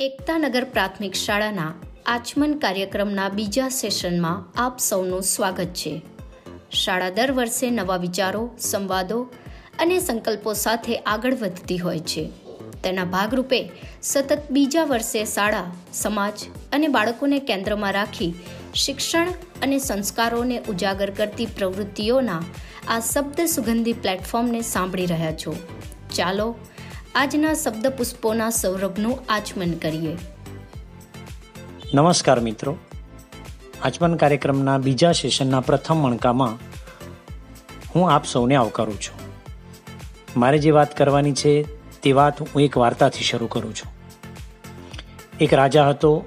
એકતાનગર પ્રાથમિક શાળાના આચમન કાર્યક્રમના બીજા સેશનમાં આપ સૌનું સ્વાગત છે. શાળા દર વર્ષે નવા વિચારો, સંવાદો અને સંકલ્પો સાથે આગળ વધતી હોય છે. તેના ભાગરૂપે સતત બીજા વર્ષે શાળા, સમાજ અને બાળકોને કેન્દ્રમાં રાખી શિક્ષણ અને સંસ્કારોને ઉજાગર કરતી પ્રવૃત્તિઓના આ શબ્દ સુગંધી પ્લેટફોર્મને સાંભળી રહ્યા છો. ચાલો આજના શબ્દ પુષ્પોના સૌરભનું આચમન કરીએ. નમસ્કાર મિત્રો. આચમન કાર્યક્રમના બીજા સેશનના પ્રથમ મણકામાં હું આપ સૌને આવકારું છું. મારે જે વાત કરવાની છે તે વાત હું એક વાર્તાથી શરૂ કરું છું. એક રાજા હતો,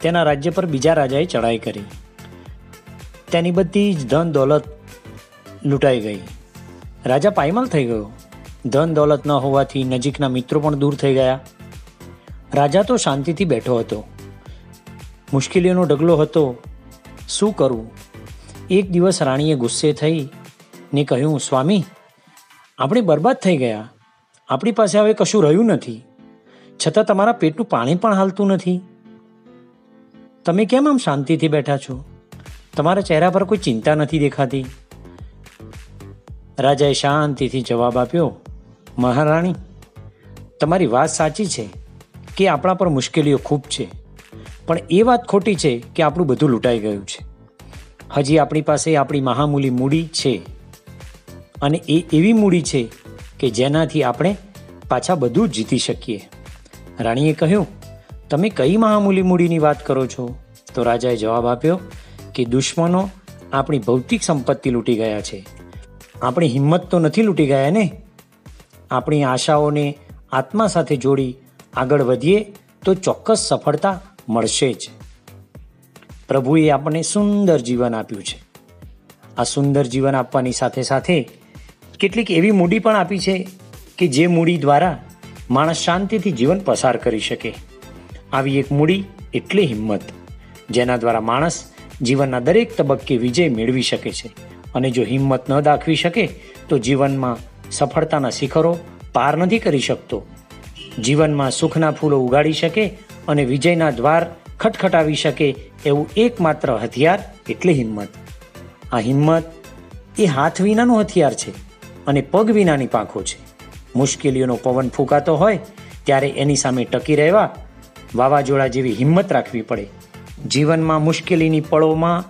તેના રાજ્ય પર બીજા રાજાએ ચડાઈ કરી. તેની બધી જ ધન દોલત લૂંટાઈ ગઈ. રાજા પાયમાલ થઈ ગયો. ધન દોલત ન હોવાથી નજીકના મિત્રો પણ દૂર થઈ ગયા. રાજા તો શાંતિથી બેઠો હતો. મુશ્કેલીઓનો ઢગલો હતો. શું કરવું એક દિવસ રાણીએ ગુસ્સે થઈ ને કહ્યું, સ્વામી, આપણે બરબાદ થઈ ગયા. આપણી પાસે હવે કશું રહ્યું નથી. છતાં તમારા પેટનું પાણી પણ હાલતું નથી. તમે કેમ આમ શાંતિથી બેઠા છો? તમારા ચહેરા પર કોઈ ચિંતા નથી દેખાતી. રાજાએ શાંતિથી જવાબ આપ્યો મહારાણી, તમારી વાત સાચી છે કે આપણા પર મુશ્કેલીઓ ખૂબ છે, પણ એ વાત ખોટી છે કે આપણું બધું લૂંટાઈ ગયું છે. હજી આપણી પાસે આપણી મહામૂલી મૂડી છે અને એ એવી મૂડી છે કે જેનાથી આપણે પાછા બધું જીતી શકીએ. રાણીએ કહ્યું, તમે કઈ મહામૂલી મૂડીની વાત કરો છો? તો રાજાએ જવાબ આપ્યો કે, દુશ્મનો આપણી ભૌતિક સંપત્તિ લૂંટી ગયા છે. આપણી હિંમત તો નથી લૂંટી ગયા ને? આપણી આશાઓને આત્મા સાથે જોડી આગળ વધીએ તો ચોક્કસ સફળતા મળશે જ. પ્રભુએ આપણને સુંદર જીવન આપ્યું છે. આ સુંદર જીવન આપવાની સાથે સાથે કેટલીક એવી મૂડી પણ આપી છે કે જે મૂડી દ્વારા માણસ શાંતિથી જીવન પસાર કરી શકે. આવી એક મૂડી એટલે હિંમત, જેના દ્વારા માણસ જીવનના દરેક તબક્કે વિજય મેળવી શકે છે. અને જો હિંમત ન દાખવી શકે તો જીવનમાં સફળતાના શિખરો પાર નથી કરી શકતો. જીવનમાં સુખના ફૂલો ઉગાડી શકે અને વિજયના દ્વાર ખટખટાવી શકે એવું એકમાત્ર હથિયાર એટલે હિંમત. આ હિંમત એ હાથ વિનાનું હથિયાર છે અને પગ વિનાની પાંખો છે. મુશ્કેલીઓનો પવન ફૂંકાતો હોય ત્યારે એની સામે ટકી રહેવા વાવાઝોડા જેવી હિંમત રાખવી પડે. જીવનમાં મુશ્કેલીની પળોમાં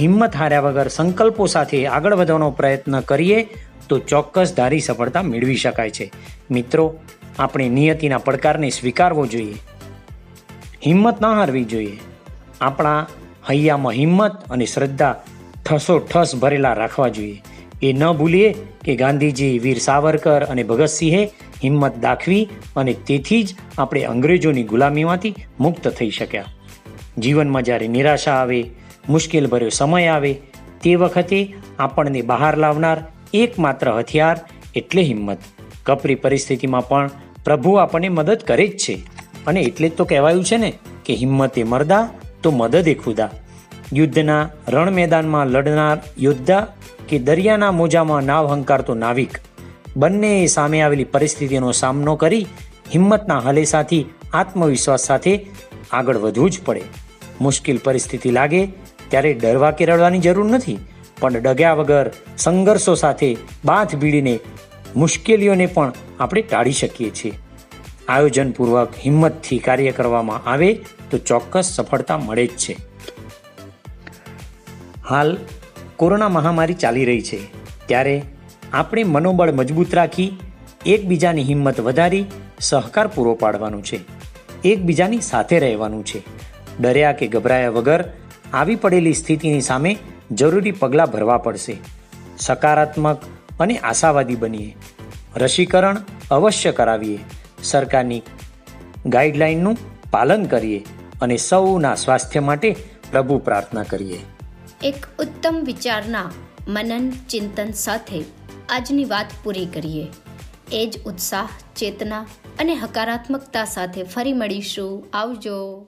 હિંમત હાર્યા વગર સંકલ્પો સાથે આગળ વધવાનો પ્રયત્ન કરીએ તો ચોક્કસ ધારી સફળતા મેળવી શકાય છે. મિત્રો, આપણે નિયતિના પડકારને સ્વીકારવો જોઈએ. હિંમત ન હારવી જોઈએ. આપણા હૈયામાં હિંમત અને શ્રદ્ધા ઠસો ઠસ ભરેલા રાખવા જોઈએ. એ ન ભૂલીએ કે ગાંધીજી, વીર સાવરકર અને ભગતસિંહે હિંમત દાખવી અને તેથી જ આપણે અંગ્રેજોની ગુલામીમાંથી મુક્ત થઈ શક્યા. જીવનમાં જ્યારે નિરાશા આવે મુશ્કેલ ભર્યો સમય આવે, તે વખતે આપણને બહાર લાવનાર એકમાત્ર હથિયાર એટલે હિંમત. કપરી પરિસ્થિતિમાં પણ પ્રભુ આપણને મદદ કરે જ છે. અને એટલે જ તો કહેવાયું છે ને કે હિંમતે મરદા તો મદદ એ ખુદા. યુદ્ધના રણ મેદાનમાં લડનાર યોદ્ધા કે દરિયાના મોજામાં નાવ હંકારતો નાવિક. બંને સામે આવેલી પરિસ્થિતિનો સામનો કરી હિંમતના હલેસાથી આત્મવિશ્વાસ સાથે આગળ વધવું જ પડે. મુશ્કેલ પરિસ્થિતિ લાગે ત્યારે ડરવા કે રડવાની જરૂર નથી. પણ ડગ્યા વગર સંઘર્ષો સાથે બાથ ભીડીને મુશ્કેલીઓને પણ આપણે ટાળી શકીએ છીએ. આયોજનપૂર્વક હિંમતથી કાર્ય કરવામાં આવે તો ચોક્કસ સફળતા મળે જ છે. હાલ કોરોના મહામારી ચાલી રહી છે. ત્યારે આપણે મનોબળ મજબૂત રાખી એકબીજાની હિંમત વધારી સહકાર પૂરો પાડવાનો છે. એકબીજાની સાથે રહેવાનું છે. ડર્યા કે ગભરાયા વગર આવી પડેલી સ્થિતિની સામે જરૂરી પગલાં ભરવા પડશે. સકારાત્મક અને આશાવાદી બનીએ. રસીકરણ અવશ્ય કરાવીએ. સરકારની ગાઈડલાઈનનું પાલન કરીએ અને સૌના સ્વાસ્થ્ય માટે પ્રભુ પ્રાર્થના કરીએ. એક ઉત્તમ વિચારના મનન ચિંતન સાથે આજની વાત પૂરી કરીએ. એ જ ઉત્સાહ, ચેતના અને હકારાત્મકતા સાથે ફરી મળીશું. આવજો.